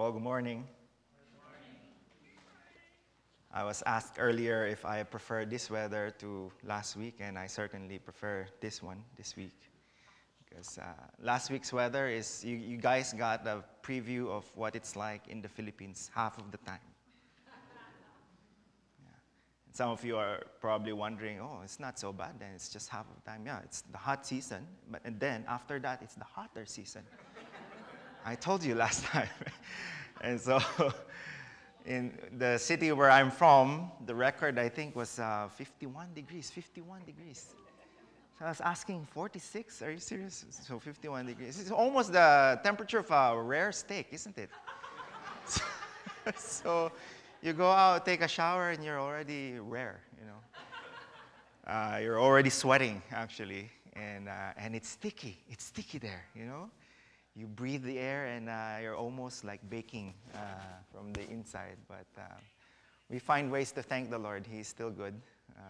Well, good morning. I was asked earlier if I prefer this weather to last week, and I certainly prefer this one this week. Because uh, last week's weather is, you, you guys got a preview of what it's like in the Philippines half of the time. Yeah. And some of you are probably wondering, oh, it's not so bad then, it's just half of the time. Yeah, it's the hot season, but and then after that, it's the hotter season. I told you last time. and so, in the city where I'm from, the record I think was uh, 51 degrees. 51 degrees. So I was asking, 46? Are you serious? So 51 degrees. It's almost the temperature of a rare steak, isn't it? so you go out, take a shower, and you're already rare, you know. Uh, you're already sweating, actually, and, uh, and it's sticky. It's sticky there, you know you breathe the air and uh, you're almost like baking uh, from the inside. But uh, we find ways to thank the Lord. He's still good. Uh,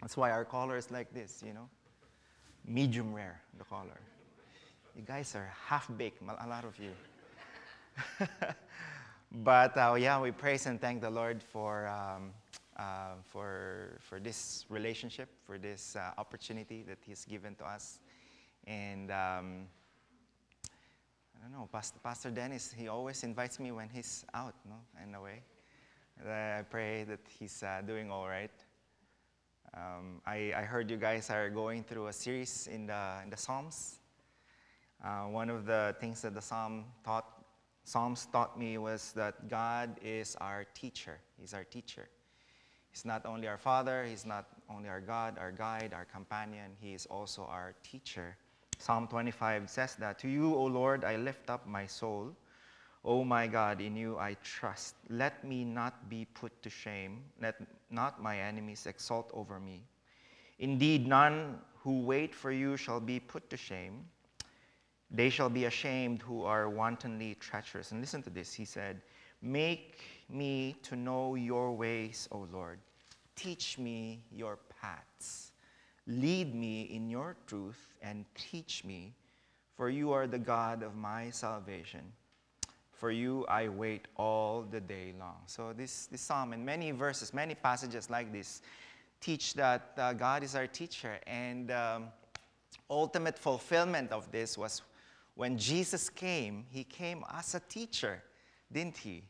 that's why our color is like this, you know. Medium rare, the color. You guys are half baked, a lot of you. but uh, yeah, we praise and thank the Lord for, um, uh, for, for this relationship, for this opportunity that He's given to us. And um, I don't know, Pastor, Pastor Dennis, he always invites me when he's out, no, in a way. I pray that he's uh, doing all right. Um, I, I, heard you guys are going through a series in the, in the Psalms. Uh, one of the things that the Psalm taught, Psalms taught me was that God is our teacher. He's our teacher. He's not only our Father, He's not only our God, our guide, our companion, He is also our teacher. Psalm 25 says that, To you, O Lord, I lift up my soul. O my God, in you I trust. Let me not be put to shame. Let not my enemies exult over me. Indeed, none who wait for you shall be put to shame. They shall be ashamed who are wantonly treacherous. And listen to this. He said, Make me to know your ways, O Lord. Teach me your. Lead me in your truth and teach me, for you are the God of my salvation. For you I wait all the day long. So, this, this psalm and many verses, many passages like this teach that uh, God is our teacher. And um, ultimate fulfillment of this was when Jesus came, he came as a teacher, didn't he?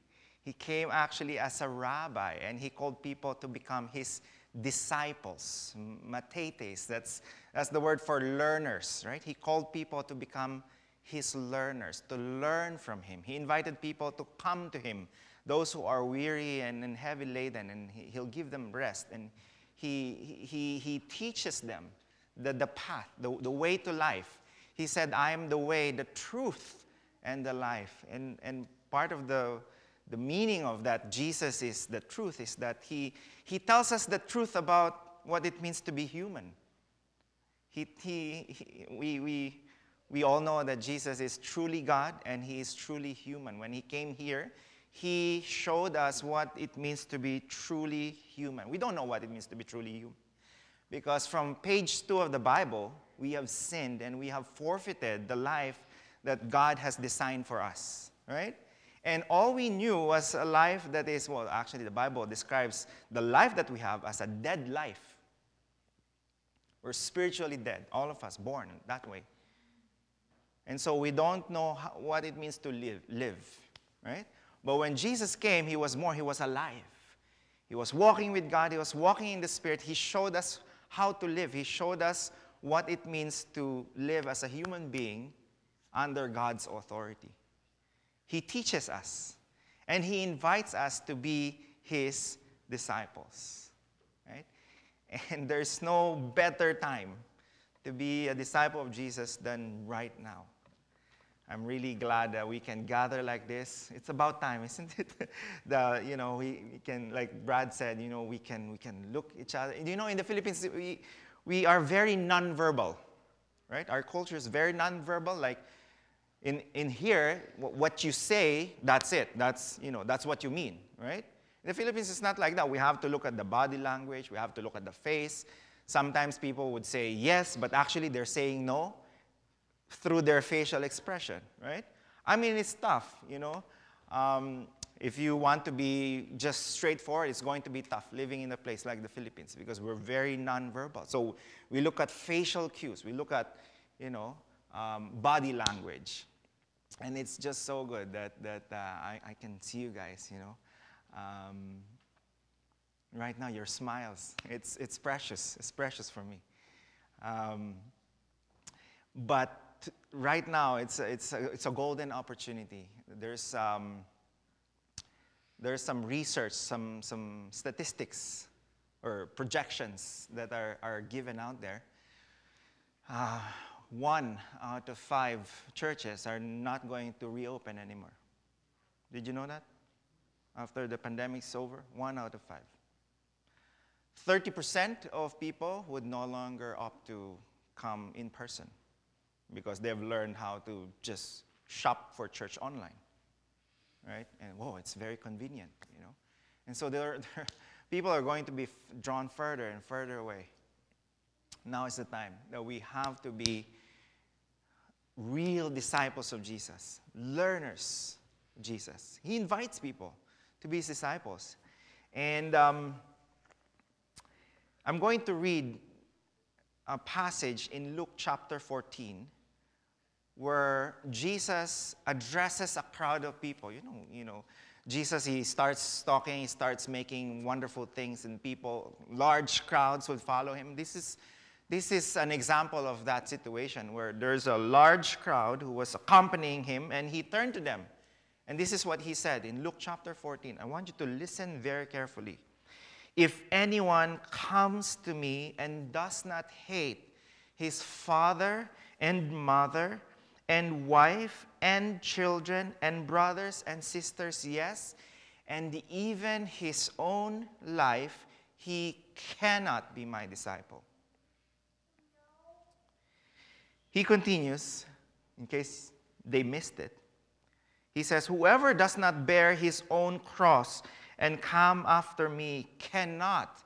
He came actually as a rabbi, and he called people to become his disciples, mathetes. That's, that's the word for learners, right? He called people to become his learners, to learn from him. He invited people to come to him, those who are weary and, and heavy laden, and he, will give them rest. And he, he, he teaches them the, the path, the, the way to life. He said, I am the way, the truth, and the life. And, and part of the the meaning of that Jesus is the truth is that he, he tells us the truth about what it means to be human. He, he, he, we, we, we all know that Jesus is truly God and he is truly human. When he came here, he showed us what it means to be truly human. We don't know what it means to be truly human. Because from page two of the Bible, we have sinned and we have forfeited the life that God has designed for us, right? And all we knew was a life that is, well, actually, the Bible describes the life that we have as a dead life. We're spiritually dead, all of us born that way. And so we don't know what it means to live, live, right? But when Jesus came, he was more, he was alive. He was walking with God, he was walking in the Spirit. He showed us how to live, he showed us what it means to live as a human being under God's authority. He teaches us, and He invites us to be His disciples. Right? And there's no better time to be a disciple of Jesus than right now. I'm really glad that we can gather like this. It's about time, isn't it? the, you know, we, we, can, like Brad said, you know, we can, we can look each other. You know, in the Philippines, we, we are very nonverbal, right? Our culture is very nonverbal. Like, in, in here, what you say, that's it. That's, you know, that's what you mean, right? In the Philippines, it's not like that. We have to look at the body language. We have to look at the face. Sometimes people would say yes, but actually they're saying no through their facial expression, right? I mean, it's tough, you know. Um, if you want to be just straightforward, it's going to be tough living in a place like the Philippines because we're very nonverbal. So we look at facial cues, we look at, you know, um, body language. And it's just so good that, that uh, I, I can see you guys, you know. Um, right now, your smiles, it's, it's precious. It's precious for me. Um, but right now, it's a, it's, a, it's a golden opportunity. There's, um, there's some research, some, some statistics or projections that are, are given out there. Uh, one out of five churches are not going to reopen anymore. Did you know that? After the pandemic's over, one out of five. 30% of people would no longer opt to come in person because they've learned how to just shop for church online. Right? And whoa, it's very convenient, you know. And so there, there people are going to be drawn further and further away. Now is the time that we have to be real disciples of Jesus, learners of Jesus. He invites people to be his disciples. And um, I'm going to read a passage in Luke chapter 14 where Jesus addresses a crowd of people. You know, you know, Jesus, he starts talking, he starts making wonderful things, and people, large crowds would follow him. This is, this is an example of that situation where there's a large crowd who was accompanying him, and he turned to them. And this is what he said in Luke chapter 14. I want you to listen very carefully. If anyone comes to me and does not hate his father and mother and wife and children and brothers and sisters, yes, and even his own life, he cannot be my disciple. He continues, in case they missed it. He says, Whoever does not bear his own cross and come after me cannot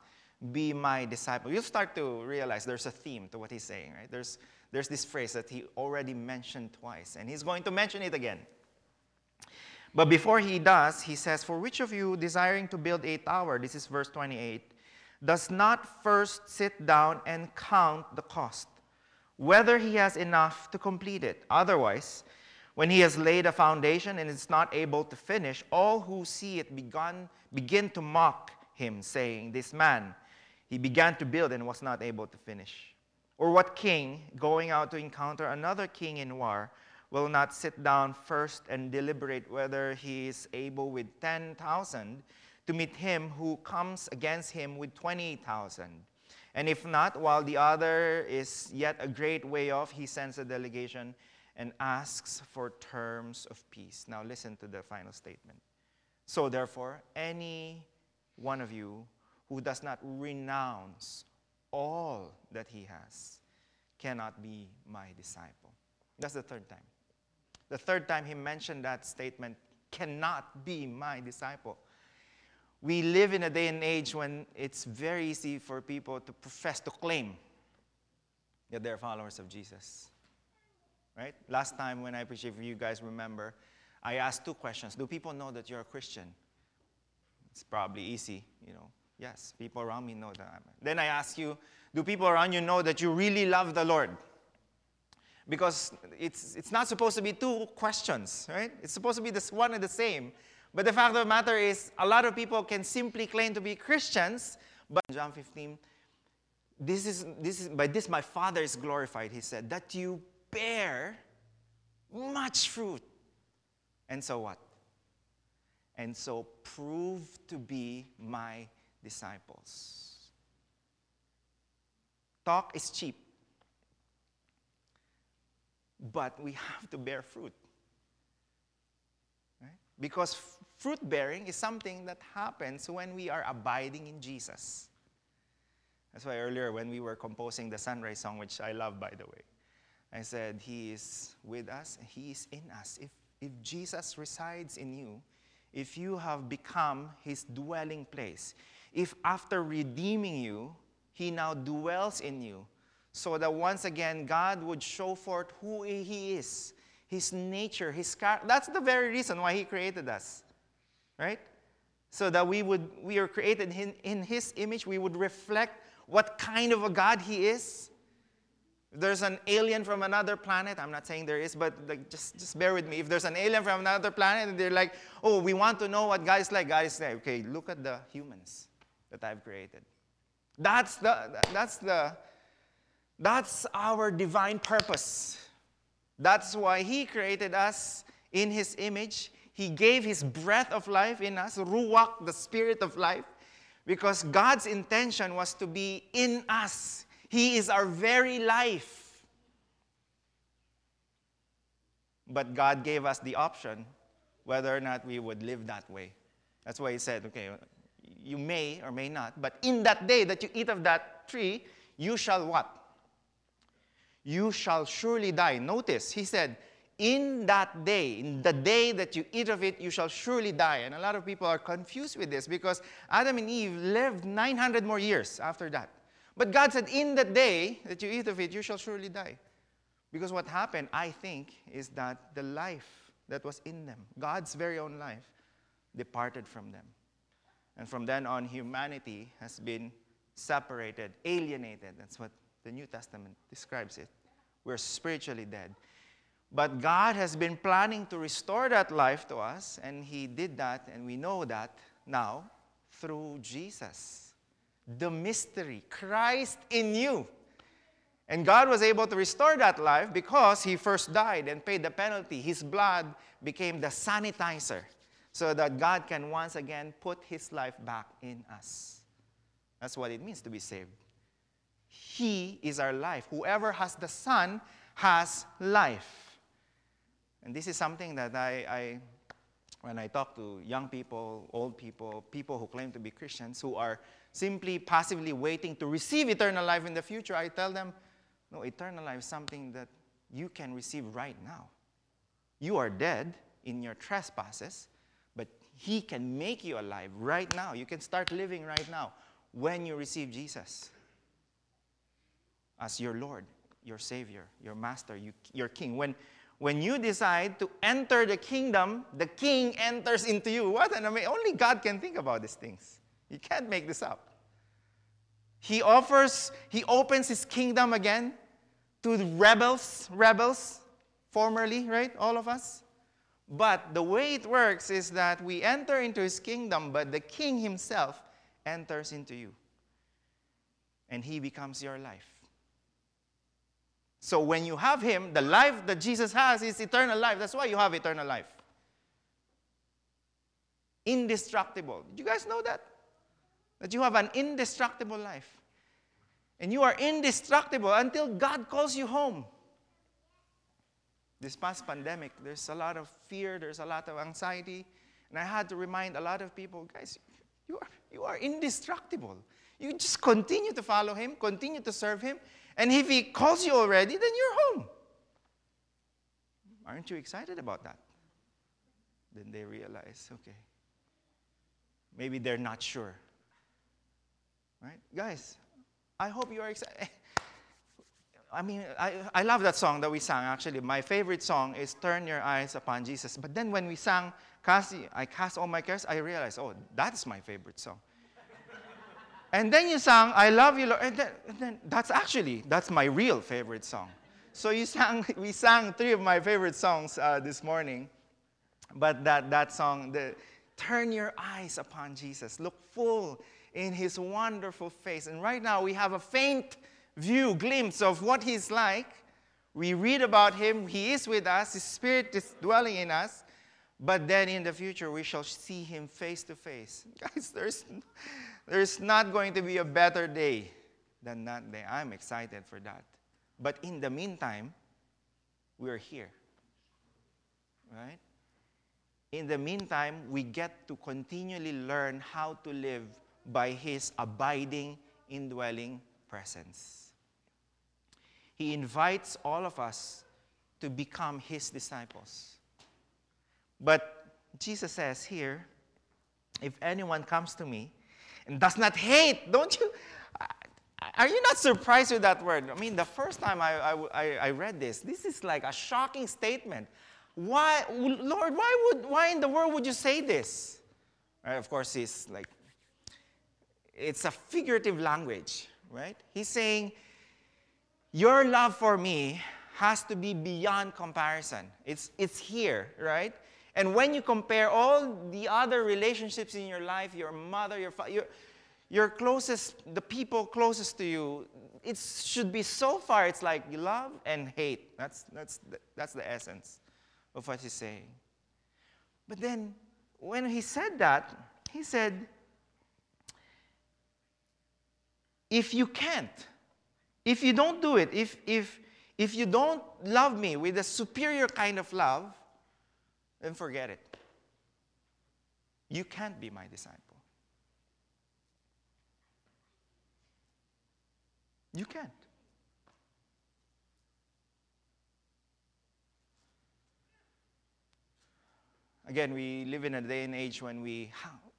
be my disciple. You'll start to realize there's a theme to what he's saying, right? There's, there's this phrase that he already mentioned twice, and he's going to mention it again. But before he does, he says, For which of you desiring to build a tower, this is verse 28, does not first sit down and count the cost, whether he has enough to complete it? Otherwise, when he has laid a foundation and is not able to finish, all who see it begun, begin to mock him, saying, This man, he began to build and was not able to finish. Or what king, going out to encounter another king in war, will not sit down first and deliberate whether he is able with 10,000 to meet him who comes against him with 20,000? And if not, while the other is yet a great way off, he sends a delegation and asks for terms of peace. Now, listen to the final statement. So, therefore, any one of you who does not renounce all that he has cannot be my disciple. That's the third time. The third time he mentioned that statement cannot be my disciple. We live in a day and age when it's very easy for people to profess, to claim that they're followers of Jesus right? Last time when I preached, if you guys remember, I asked two questions. Do people know that you're a Christian? It's probably easy, you know. Yes, people around me know that I'm. Then I ask you, do people around you know that you really love the Lord? Because it's, it's not supposed to be two questions, right? It's supposed to be this one and the same. But the fact of the matter is, a lot of people can simply claim to be Christians, but John 15, this is, this is, by this my Father is glorified, he said, that you bear much fruit. And so what? And so prove to be my disciples. Talk is cheap, but we have to bear fruit. Because fruit bearing is something that happens when we are abiding in Jesus. That's why earlier, when we were composing the sunrise song, which I love, by the way, I said, He is with us, He is in us. If, if Jesus resides in you, if you have become His dwelling place, if after redeeming you, He now dwells in you, so that once again God would show forth who He is his nature, his character. That's the very reason why he created us. Right? So that we would we are created in, in his image, we would reflect what kind of a God he is. If there's an alien from another planet, I'm not saying there is, but like, just, just bear with me. If there's an alien from another planet and they're like, oh, we want to know what God is like, God is like, okay, look at the humans that I've created. That's the, that's the, that's our divine purpose. That's why He created us in His image. He gave His breath of life in us, Ruach, the spirit of life, because God's intention was to be in us. He is our very life. But God gave us the option whether or not we would live that way. That's why He said, okay, you may or may not, but in that day that you eat of that tree, you shall what? you shall surely die. Notice, he said, in that day, in the day that you eat of it, you shall surely die. And a lot of people are confused with this because Adam and Eve lived 900 more years after that. But God said, in the day that you eat of it, you shall surely die. Because what happened, I think, is that the life that was in them, God's very own life, departed from them. And from then on, humanity has been separated, alienated. That's what the New Testament describes it. We're spiritually dead. But God has been planning to restore that life to us, and He did that, and we know that now through Jesus. The mystery, Christ in you. And God was able to restore that life because He first died and paid the penalty. His blood became the sanitizer so that God can once again put His life back in us. That's what it means to be saved. He is our life. Whoever has the Son has life. And this is something that I, I, when I talk to young people, old people, people who claim to be Christians, who are simply passively waiting to receive eternal life in the future, I tell them, no, eternal life is something that you can receive right now. You are dead in your trespasses, but He can make you alive right now. You can start living right now when you receive Jesus as your Lord, your Savior, your Master, you, your King. When, when you decide to enter the kingdom, the King enters into you. What an amazing, only God can think about these things. You can't make this up. He offers, he opens his kingdom again to rebels, rebels, formerly, right? All of us. But the way it works is that we enter into his kingdom, but the king himself enters into you. And he becomes your life. So when you have Him, the life that Jesus has is eternal life. That's why you have eternal life. Indestructible. Did you guys know that? That you have an indestructible life. And you are indestructible until God calls you home. This past pandemic, there's a lot of fear, there's a lot of anxiety. And I had to remind a lot of people guys, you are, you are indestructible. You just continue to follow Him, continue to serve Him, and if He calls you already, then you're home. Aren't you excited about that? Then they realize, okay, maybe they're not sure. Right? Guys, I hope you are excited. I mean, I, I love that song that we sang, actually. My favorite song is Turn Your Eyes Upon Jesus. But then when we sang, cast, I cast all my cares, I realized, oh, that's my favorite song. And then you sang, I love you, Lord. And then, and then, that's actually, that's my real favorite song. So you sang, we sang three of my favorite songs uh, this morning. But that, that song, the, turn your eyes upon Jesus. Look full in his wonderful face. And right now we have a faint view, glimpse of what he's like. We read about him. He is with us. His spirit is dwelling in us. But then in the future, we shall see him face to face. Guys, there's, there's not going to be a better day than that day. I'm excited for that. But in the meantime, we're here. Right? In the meantime, we get to continually learn how to live by His abiding, indwelling presence. He invites all of us to become His disciples. But Jesus says here, if anyone comes to me and does not hate. Don't you? Are you not surprised with that word? I mean, the first time I, I, I read this, this is like a shocking statement. Why, Lord, why, would, why in the world would you say this? Right, of course, he's like, it's a figurative language, right? He's saying, Your love for me has to be beyond comparison. It's, it's here, right? And when you compare all the other relationships in your life, your mother, your father, your, your closest, the people closest to you, it should be so far, it's like love and hate. That's, that's, the, that's the essence of what he's saying. But then, when he said that, he said, if you can't, if you don't do it, if, if, if you don't love me with a superior kind of love, then forget it. You can't be my disciple. You can't. Again, we live in a day and age when we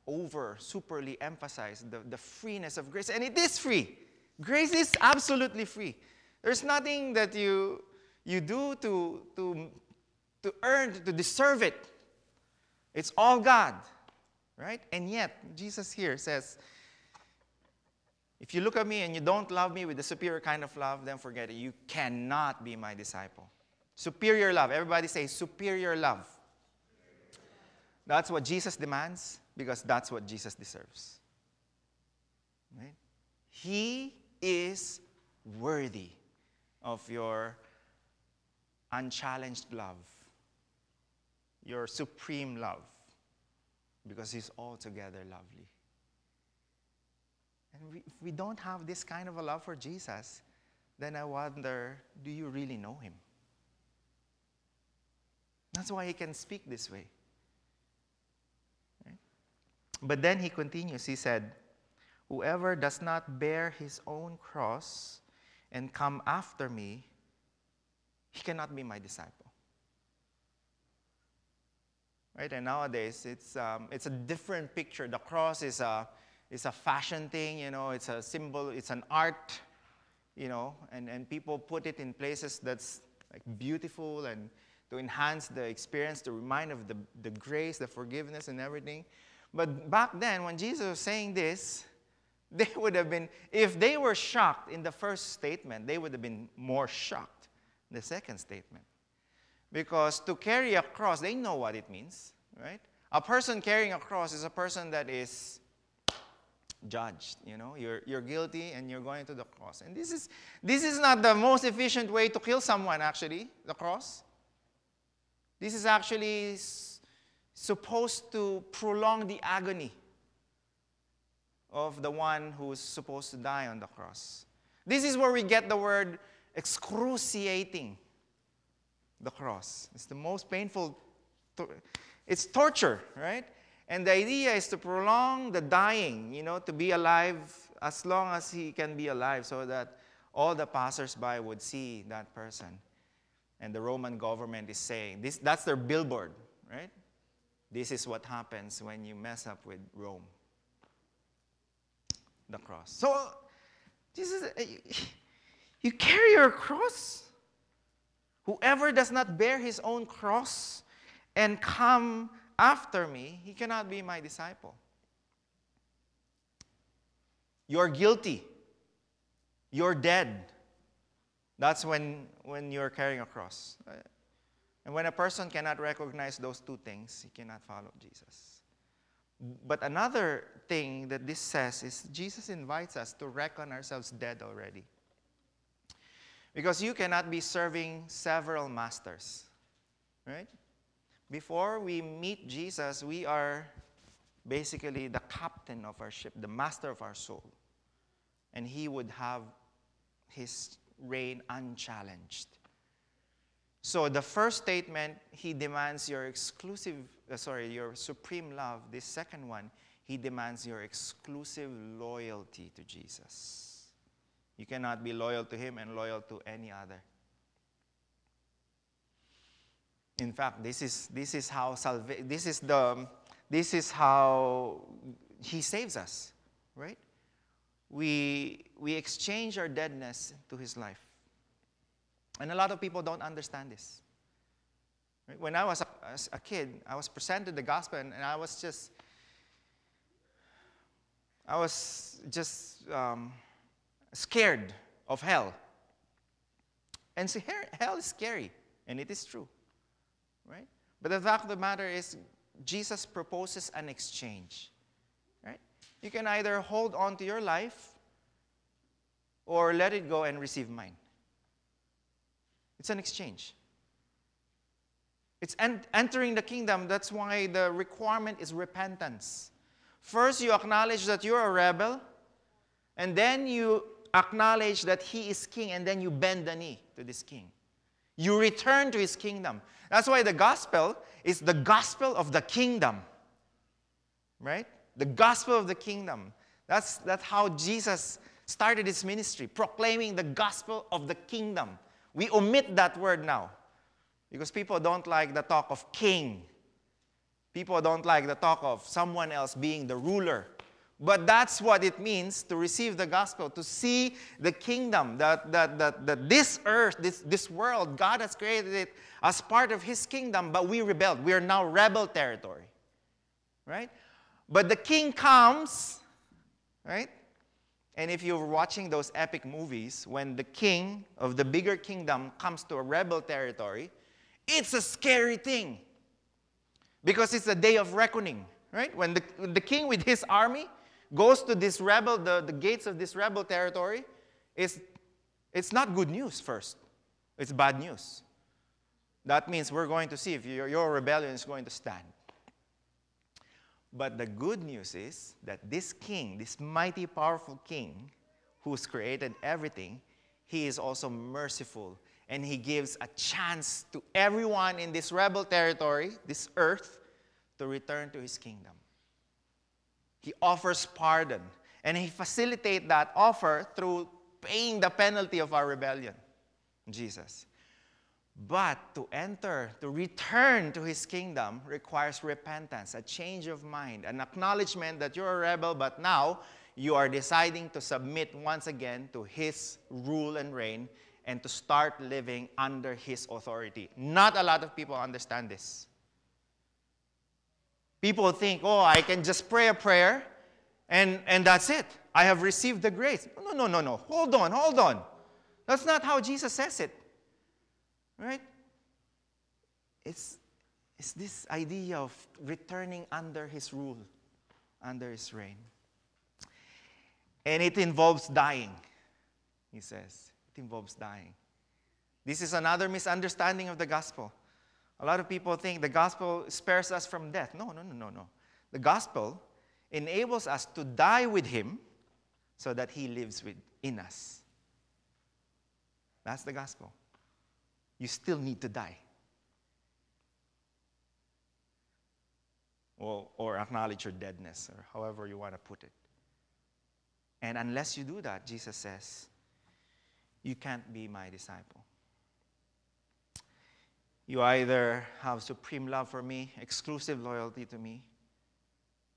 over, superly emphasize the, the freeness of grace. And it is free. Grace is absolutely free. There's nothing that you, you do to, to, to earn, to deserve it. It's all God, right? And yet, Jesus here says, if you look at me and you don't love me with the superior kind of love, then forget it. You cannot be my disciple. Superior love. Everybody say superior love. That's what Jesus demands because that's what Jesus deserves. Right? He is worthy of your unchallenged love, your supreme love, because He's altogether lovely. And we, if we don't have this kind of a love for Jesus, then I wonder do you really know Him? That's why He can speak this way. But then He continues, He said, Whoever does not bear his own cross and come after me, he cannot be my disciple. Right? And nowadays, it's, um, it's a different picture. The cross is a, is a fashion thing, you know, it's a symbol, it's an art, you know, and, and people put it in places that's like beautiful and to enhance the experience, to remind of the, the grace, the forgiveness, and everything. But back then, when Jesus was saying this, they would have been, if they were shocked in the first statement, they would have been more shocked in the second statement. Because to carry a cross, they know what it means, right? A person carrying a cross is a person that is judged you know you're, you're guilty and you're going to the cross and this is this is not the most efficient way to kill someone actually the cross this is actually supposed to prolong the agony of the one who's supposed to die on the cross. This is where we get the word excruciating the cross. It's the most painful, it's torture, right? And the idea is to prolong the dying, you know, to be alive as long as he can be alive so that all the passersby would see that person. And the Roman government is saying, this, that's their billboard, right? This is what happens when you mess up with Rome the cross. So, Jesus, uh, you carry your cross. Whoever does not bear his own cross and come after me, he cannot be my disciple. You're guilty. You're dead. That's when, when you're carrying a cross. And when a person cannot recognize those two things, he cannot follow Jesus. But another thing that this says is Jesus invites us to reckon ourselves dead already. Because you cannot be serving several masters, right? Before we meet Jesus, we are basically the captain of our ship, the master of our soul. And he would have his reign unchallenged. So the first statement, he demands your exclusive, uh, sorry, your supreme love. The second one, he demands your exclusive loyalty to Jesus. You cannot be loyal to him and loyal to any other. In fact, this is, this is how salva- this is the this is how he saves us, right? we, we exchange our deadness to his life. And a lot of people don't understand this. When I was a, a kid, I was presented the gospel and, and, I was just, I was just um, scared of hell. And so hell is scary, and it is true, right? But the fact of the matter is, Jesus proposes an exchange, right? You can either hold on to your life or let it go and receive mine. It's an exchange. It's en- entering the kingdom. That's why the requirement is repentance. First, you acknowledge that you're a rebel, and then you acknowledge that he is king, and then you bend the knee to this king. You return to his kingdom. That's why the gospel is the gospel of the kingdom. Right? The gospel of the kingdom. That's, that's how Jesus started his ministry, proclaiming the gospel of the kingdom. We omit that word now because people don't like the talk of king. People don't like the talk of someone else being the ruler. But that's what it means to receive the gospel, to see the kingdom, that, that, that, that this earth, this, this world, God has created it as part of His kingdom, but we rebelled. We are now rebel territory. Right? But the king comes, right? And if you're watching those epic movies, when the king of the bigger kingdom comes to a rebel territory, it's a scary thing because it's a day of reckoning, right? When the, the king with his army goes to this rebel, the, the gates of this rebel territory, it's, it's not good news first. It's bad news. That means we're going to see if your, your rebellion is going to stand. But the good news is that this king, this mighty, powerful king who's created everything, he is also merciful and he gives a chance to everyone in this rebel territory, this earth, to return to his kingdom. He offers pardon. And He facilitates that offer through paying the penalty of our rebellion, Jesus. But to enter, to return to His kingdom requires repentance, a change of mind, an acknowledgement that you're a rebel, but now you are deciding to submit once again to His rule and reign and to start living under His authority. Not a lot of people understand this. People think, oh, I can just pray a prayer and, and that's it. I have received the grace. No, no, no, no. Hold on, hold on. That's not how Jesus says it. Right? It's, it's this idea of returning under his rule, under his reign. And it involves dying, he says. It involves dying. This is another misunderstanding of the gospel. A lot of people think the gospel spares us from death. No, no, no, no, no. The gospel enables us to die with him so that he lives within us. That's the gospel. You still need to die. Or, or acknowledge your deadness, or however you want to put it. And unless you do that, Jesus says, you can't be my disciple. You either have supreme love for me, exclusive loyalty to me,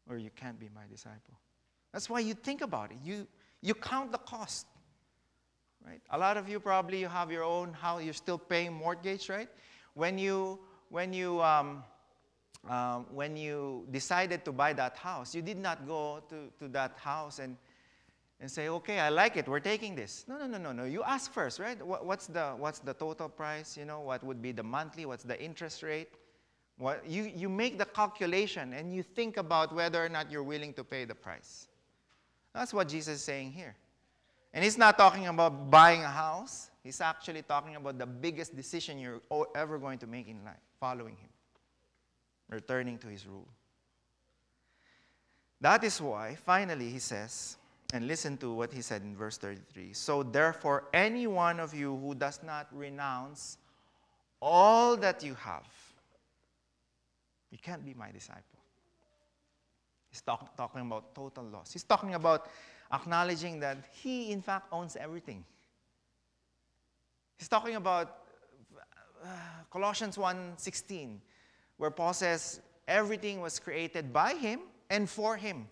or you can't be my disciple. That's why you think about it. You, you count the cost. Right? A lot of you probably you have your own house, you're still paying mortgage, right? When you, when you, um, um, when you decided to buy that house, you did not go to, to that house and and say, okay, I like it, we're taking this. No, no, no, no, no. You ask first, right? What's the, what's the total price? You know, what would be the monthly? What's the interest rate? What, you, you make the calculation and you think about whether or not you're willing to pay the price. That's what Jesus is saying here. And he's not talking about buying a house. He's actually talking about the biggest decision you're ever going to make in life, following him, returning to his rule. That is why, finally, he says, and listen to what he said in verse 33. So, therefore, any one of you who does not renounce all that you have, you can't be my disciple. He's talk, talking about total loss. He's talking about acknowledging that he, in fact, owns everything. He's talking about uh, Colossians 1:16, where Paul says, everything was created by him and for him.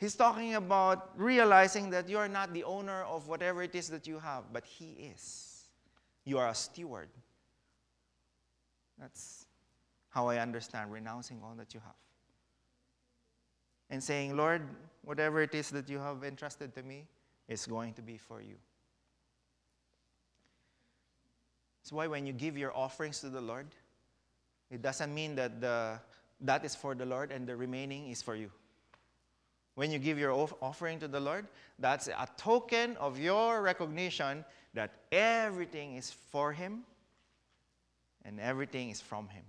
He's talking about realizing that you are not the owner of whatever it is that you have, but He is. You are a steward. That's how I understand renouncing all that you have. And saying, Lord, whatever it is that you have entrusted to me is going to be for you. That's why when you give your offerings to the Lord, it doesn't mean that the, that is for the Lord and the remaining is for you. When you give your offering to the Lord, that's a token of your recognition that everything is for Him and everything is from Him.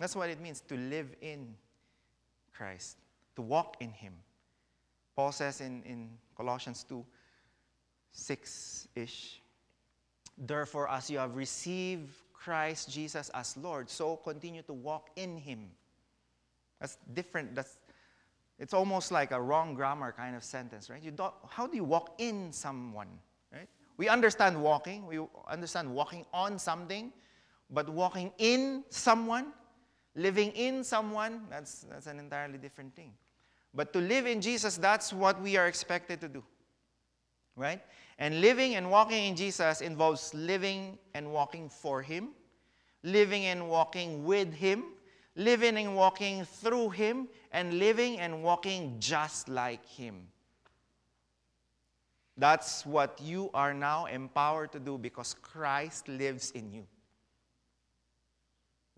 That's what it means to live in Christ, to walk in Him. Paul says in, in Colossians 2 6 ish, Therefore, as you have received Christ Jesus as Lord, so continue to walk in Him. That's different. That's, it's almost like a wrong grammar kind of sentence, right? You don't, how do you walk in someone, right? We understand walking, we understand walking on something, but walking in someone, living in someone, that's, that's an entirely different thing. But to live in Jesus, that's what we are expected to do, right? And living and walking in Jesus involves living and walking for Him, living and walking with Him, living and walking through Him, and living and walking just like Him. That's what you are now empowered to do because Christ lives in you.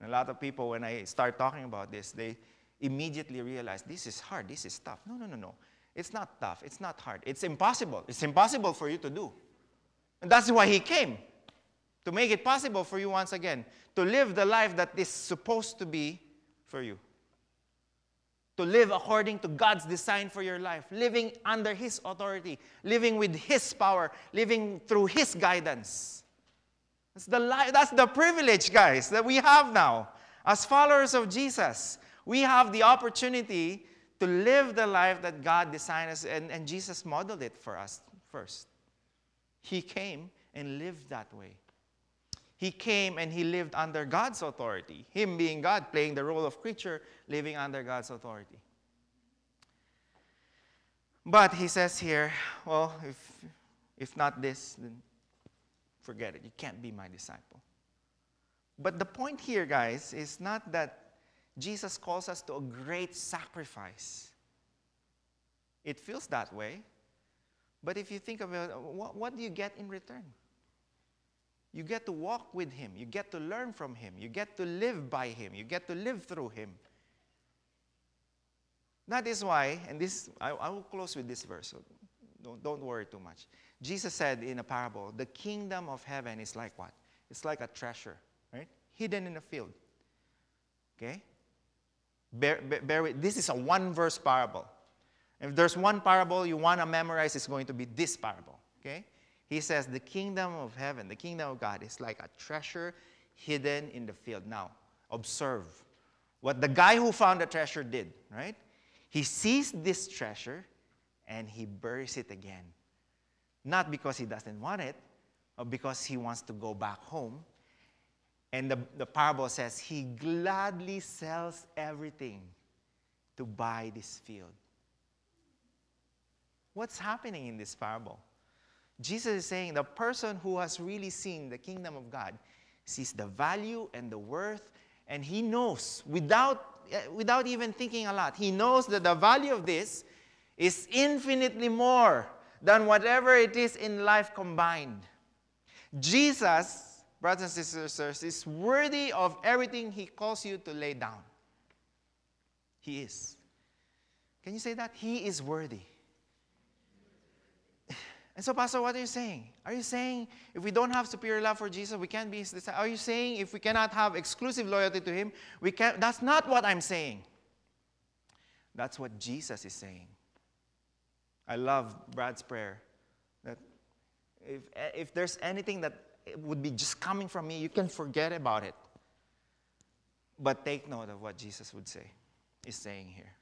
And a lot of people, when I start talking about this, they immediately realize this is hard, this is tough. No, no, no, no. It's not tough. It's not hard. It's impossible. It's impossible for you to do. And that's why He came to make it possible for you once again to live the life that is supposed to be for you. To live according to God's design for your life, living under His authority, living with His power, living through His guidance. That's the, li- that's the privilege, guys, that we have now. As followers of Jesus, we have the opportunity to live the life that God designed us, and, and Jesus modeled it for us first. He came and lived that way. He came and he lived under God's authority. Him being God, playing the role of creature, living under God's authority. But he says here, well, if, if not this, then forget it. You can't be my disciple. But the point here, guys, is not that Jesus calls us to a great sacrifice. It feels that way. But if you think about it, what, what do you get in return? You get to walk with Him. You get to learn from Him. You get to live by Him. You get to live through Him. That is why, and this I, I will close with this verse, so don't, don't worry too much. Jesus said in a parable, the kingdom of heaven is like what? It's like a treasure, right? Hidden in a field. Okay? Bear, bear, with, this is a one verse parable. If there's one parable you want to memorize, it's going to be this parable. Okay? He says, The kingdom of heaven, the kingdom of God, is like a treasure hidden in the field. Now, observe what the guy who found the treasure did, right? He sees this treasure and he buries it again. Not because he doesn't want it, but because he wants to go back home and the, the parable says he gladly sells everything to buy this field. What's happening in this parable? Jesus is saying the person who has really seen the kingdom of God sees the value and the worth, and he knows without, eh, without even thinking a lot, he knows that the value of this is infinitely more than whatever it is in life combined. Jesus brothers and sisters, is worthy of everything He calls you to lay down. He is. Can you say that? He is worthy. And so, Pastor, what are you saying? Are you saying if we don't have superior love for Jesus, we can't be his disciple? Are you saying if we cannot have exclusive loyalty to him, we can't? That's not what I'm saying. That's what Jesus is saying. I love Brad's prayer that if, if there's anything that would be just coming from me, you can forget about it. But take note of what Jesus would say, is saying here.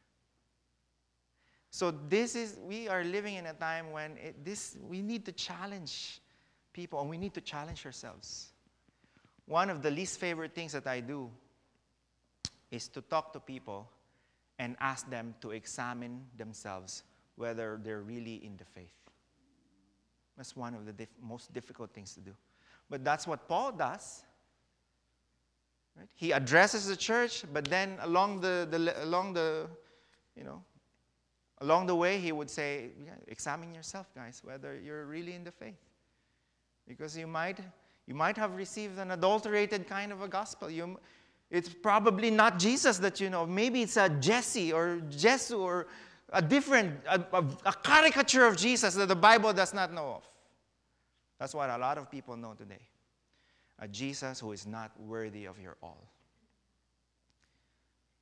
So this is we are living in a time when it, this we need to challenge people and we need to challenge ourselves. One of the least favorite things that I do is to talk to people and ask them to examine themselves whether they're really in the faith. That's one of the most difficult things to do. But that's what Paul does. Right? He addresses the church, but then along the, the, along the, you know, along the way, he would say, yeah, examine yourself, guys, whether you're really in the faith. Because you might, you might have received an adulterated kind of a gospel. You, it's probably not Jesus that you know. Maybe it's a Jesse or Jesu or a different, a, a, a caricature of Jesus that the Bible does not know of. That's what a lot of people know today. A Jesus who is not worthy of your all.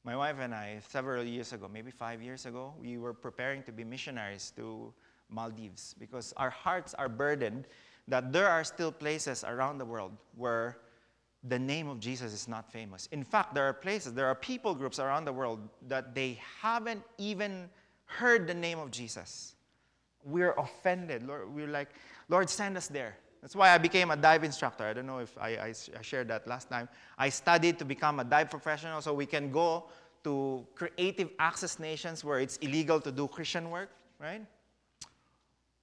My wife and I, several years ago, maybe five years ago, we were preparing to be missionaries to Maldives because our hearts are burdened that there are still places around the world where the name of Jesus is not famous. In fact, there are places, there are people groups around the world that they haven't even heard the name of Jesus. We're offended. Lord, we're like, Lord, send us there. That's why I became a dive instructor. I don't know if I, I, I shared that last time. I studied to become a dive professional so we can go to creative access nations where it's illegal to do Christian work, right?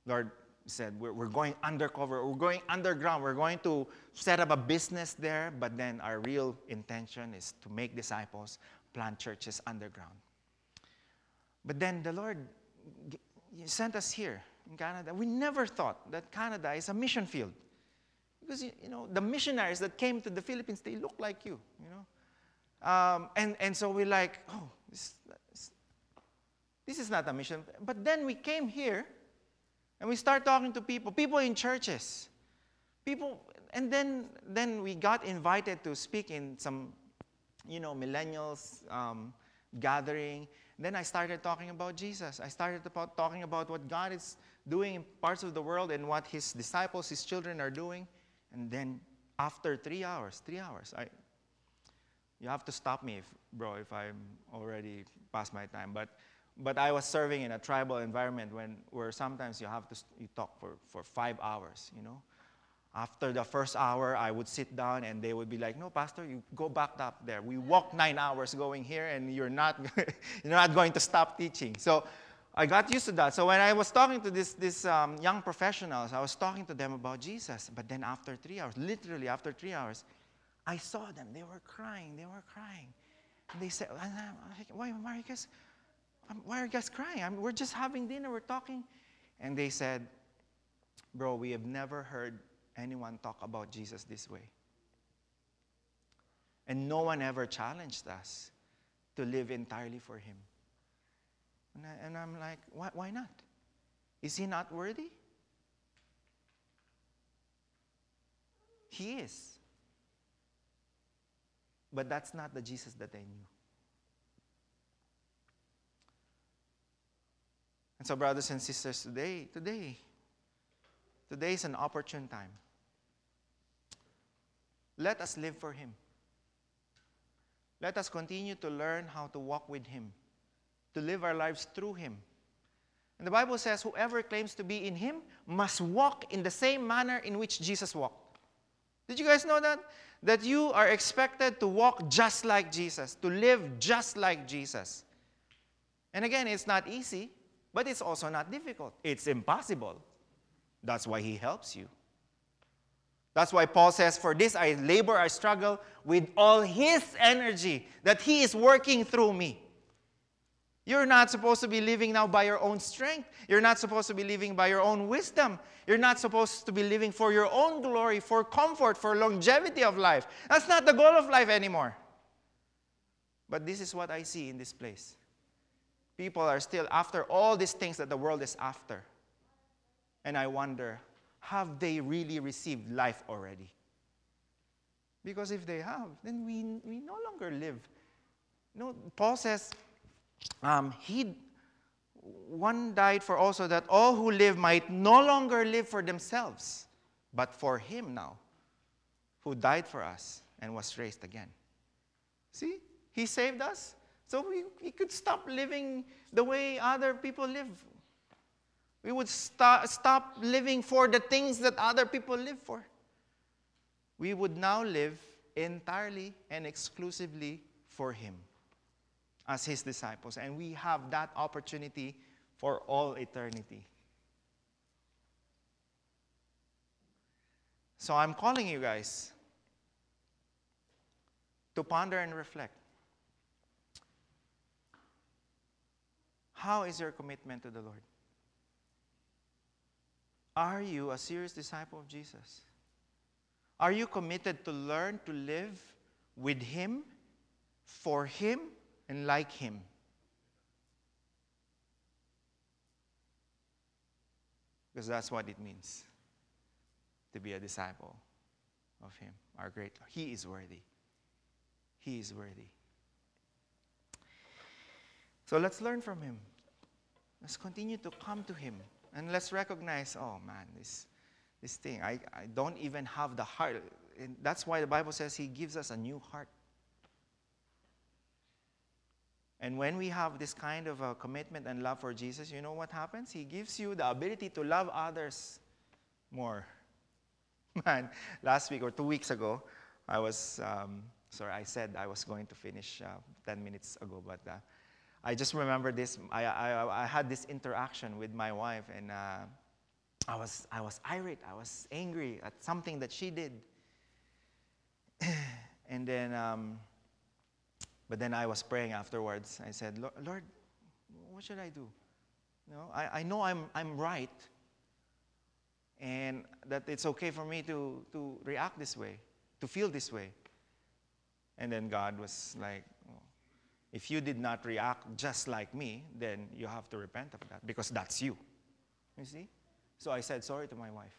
Lord, said, we're, we're going undercover, we're going underground, we're going to set up a business there, but then our real intention is to make disciples, plant churches underground. But then the Lord sent us here in Canada. We never thought that Canada is a mission field. Because, you know, the missionaries that came to the Philippines, they look like you, you know. Um, and, and so we're like, oh, this, this is not a mission. But then we came here and we start talking to people, people in churches. People, and then, then we got invited to speak in some, you know, millennials um, gathering. Then I started talking about Jesus. I started about talking about what God is doing in parts of the world and what his disciples, his children are doing. And then after three hours, three hours, I, you have to stop me, if, bro, if I'm already past my time. But but I was serving in a tribal environment when, where sometimes you have to you talk for, for five hours, you know. After the first hour, I would sit down and they would be like, no, Pastor, you go back up there. We walked nine hours going here and you're not, you're not going to stop teaching. So I got used to that. So when I was talking to this, this um, young professionals, I was talking to them about Jesus. But then after three hours, literally after three hours, I saw them. They were crying. They were crying. And they said, why, why are you guys why are you guys crying? I we're just having dinner, we're talking. And they said, Bro, we have never heard anyone talk about Jesus this way. And no one ever challenged us to live entirely for Him. And, I, I'm like, why, why not? Is He not worthy? He is. But that's not the Jesus that I knew. And so, brothers and sisters, today, today, today is an opportune time. Let us live for Him. Let us continue to learn how to walk with Him, to live our lives through Him. And the Bible says, whoever claims to be in Him must walk in the same manner in which Jesus walked. Did you guys know that? That you are expected to walk just like Jesus, to live just like Jesus. And again, it's not easy. But it's also not difficult. It's impossible. That's why he helps you. That's why Paul says, For this I labor, I struggle with all his energy that he is working through me. You're not supposed to be living now by your own strength. You're not supposed to be living by your own wisdom. You're not supposed to be living for your own glory, for comfort, for longevity of life. That's not the goal of life anymore. But this is what I see in this place people are still after all these things that the world is after. And I wonder, have they really received life already? Because if they have, then we, we no longer live. no, Paul says, um, he, one died for also that all who live might no longer live for themselves, but for him now, who died for us and was raised again. See, he saved us. So we, we could stop living the way other people live. We would stop, stop living for the things that other people live for. We would now live entirely and exclusively for Him. as his disciples, and we have that opportunity for all eternity. So I'm calling you guys to ponder and reflect. How is your commitment to the Lord? Are you a serious disciple of Jesus? Are you committed to learn to live with Him, for Him, and like Him? Because that's what it means to be a disciple of Him, our great Lord. He is worthy. He is worthy. So let's learn from Him. Let's continue to come to Him. And let's recognize, oh man, this, this thing, I, I don't even have the heart. And that's why the Bible says He gives us a new heart. And when we have this kind of a commitment and love for Jesus, you know what happens? He gives you the ability to love others more. Man, last week or two weeks ago, I was, um, sorry, I said I was going to finish uh, 10 minutes ago, but uh, I just remember this. I, I, I, had this interaction with my wife, and uh, I, was, I was irate. I was angry at something that she did. and then, um, but then I was praying afterwards. I said, Lord, what should I do? You know, I, I know I'm, I'm right, and that it's okay for me to, to react this way, to feel this way. And then God was like, if you did not react just like me, then you have to repent of that because that's you. You see? So I said sorry to my wife.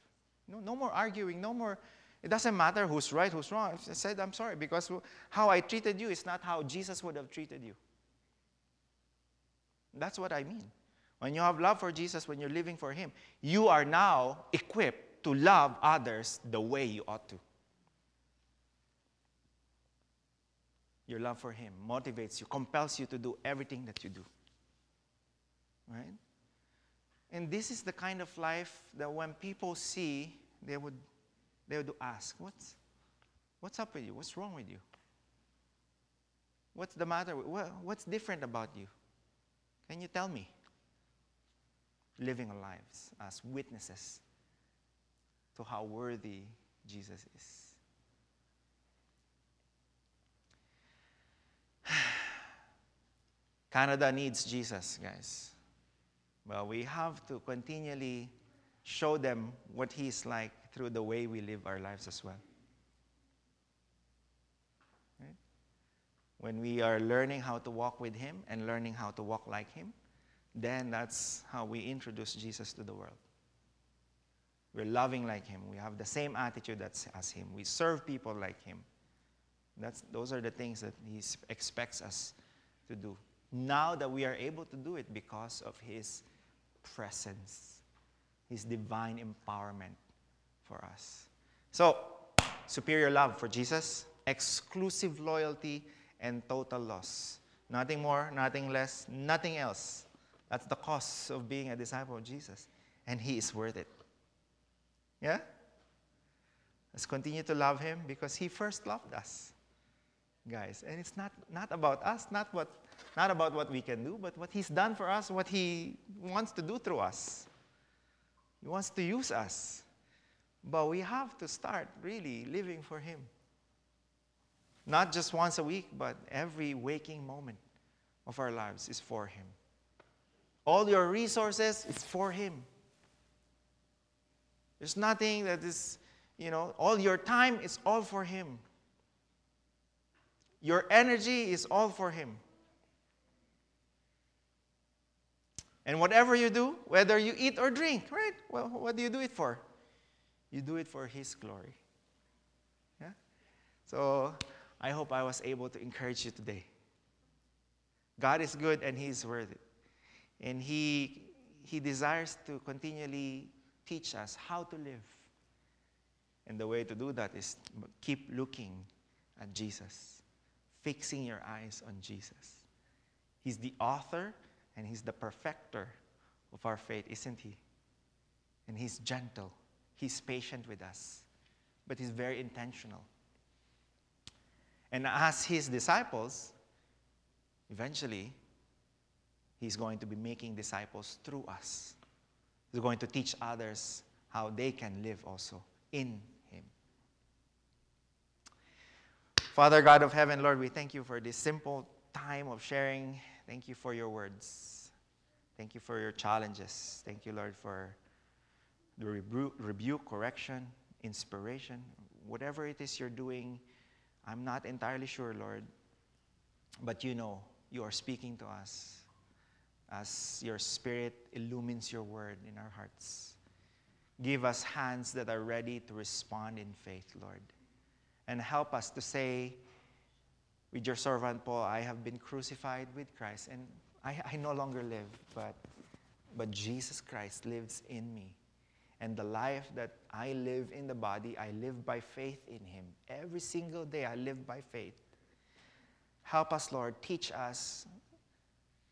No, no more arguing, no more. It doesn't matter who's right, who's wrong. I said, I'm sorry because how I treated you is not how Jesus would have treated you. That's what I mean. When you have love for Jesus, when you're living for Him, you are now equipped to love others the way you ought to. Your love for Him motivates you, compels you to do everything that you do. Right? And this is the kind of life that when people see, they would, they would ask, what's, what's up with you? What's wrong with you? What's the matter? What's different about you? Can you tell me? Living our lives as witnesses to how worthy Jesus is. Canada needs Jesus, guys. Well, we have to continually show them what He's like through the way we live our lives as well. Right? When we are learning how to walk with Him and learning how to walk like Him, then that's how we introduce Jesus to the world. We're loving like Him. We have the same attitude as Him. We serve people like Him. That's, those are the things that He expects us to do now that we are able to do it because of His presence, His divine empowerment for us. So, superior love for Jesus, exclusive loyalty, and total loss. Nothing more, nothing less, nothing else. That's the cost of being a disciple of Jesus. And He is worth it. Yeah? Let's continue to love Him because He first loved us, guys. And it's not, not about us, not what not about what we can do, but what He's done for us, what He wants to do through us. He wants to use us. But we have to start really living for Him. Not just once a week, but every waking moment of our lives is for Him. All your resources is for Him. There's nothing that is, you know, all your time is all for Him. Your energy is all for Him. And whatever you do, whether you eat or drink, right? Well, what do you do it for? You do it for His glory. Yeah? So I hope I was able to encourage you today. God is good and He is worth it. And He, he desires to continually teach us how to live. And the way to do that is keep looking at Jesus, fixing your eyes on Jesus. He's the author and He's the perfecter of our faith, isn't He? And He's gentle, He's patient with us, but He's very intentional. And as His disciples, eventually, He's going to be making disciples through us. He's going to teach others how they can live also in Him. Father God of heaven, Lord, we thank you for this simple time of sharing. Thank you for your words. Thank you for your challenges. Thank you, Lord, for the rebu- rebuke, correction, inspiration, whatever it is you're doing. I'm not entirely sure, Lord, but you know you are speaking to us as your Spirit illumines your word in our hearts. Give us hands that are ready to respond in faith, Lord. And help us to say, with your servant Paul, I have been crucified with Christ, and I, I no longer live, but, but Jesus Christ lives in me. And the life that I live in the body, I live by faith in Him. Every single day, I live by faith. Help us, Lord. Teach us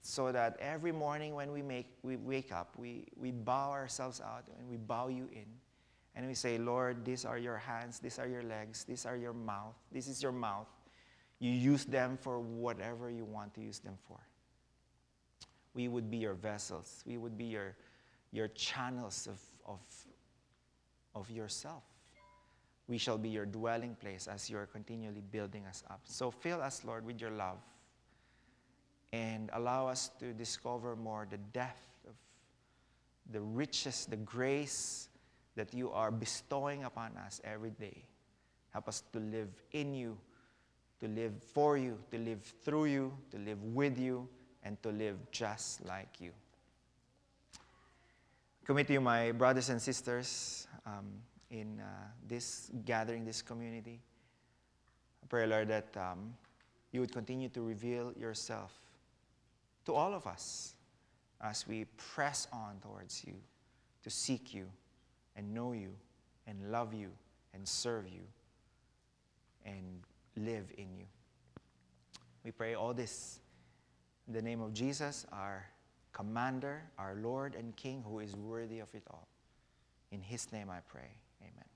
so that every morning when we, make, we wake up, we, we bow ourselves out and we bow you in. And we say, Lord, these are your hands, these are your legs, these are your mouth, this is your mouth. You use them for whatever you want to use them for. We would be your vessels, we would be your, your channels of, of, of yourself. We shall be your dwelling place as you are continually building us up. So fill us, Lord, with your love and allow us to discover more the depth of the riches, the grace that you are bestowing upon us every day. Help us to live in you, to live for you, to live through you, to live with you, and to live just like you. Commit to you, my brothers and sisters, um, in uh, this gathering, this community. I pray, Lord, that um, you would continue to reveal yourself to all of us as we press on towards you to seek you and know you and love you and serve you and live in you. We pray all this in the name of Jesus, our commander, our Lord and King, who is worthy of it all. In his name I pray. Amen.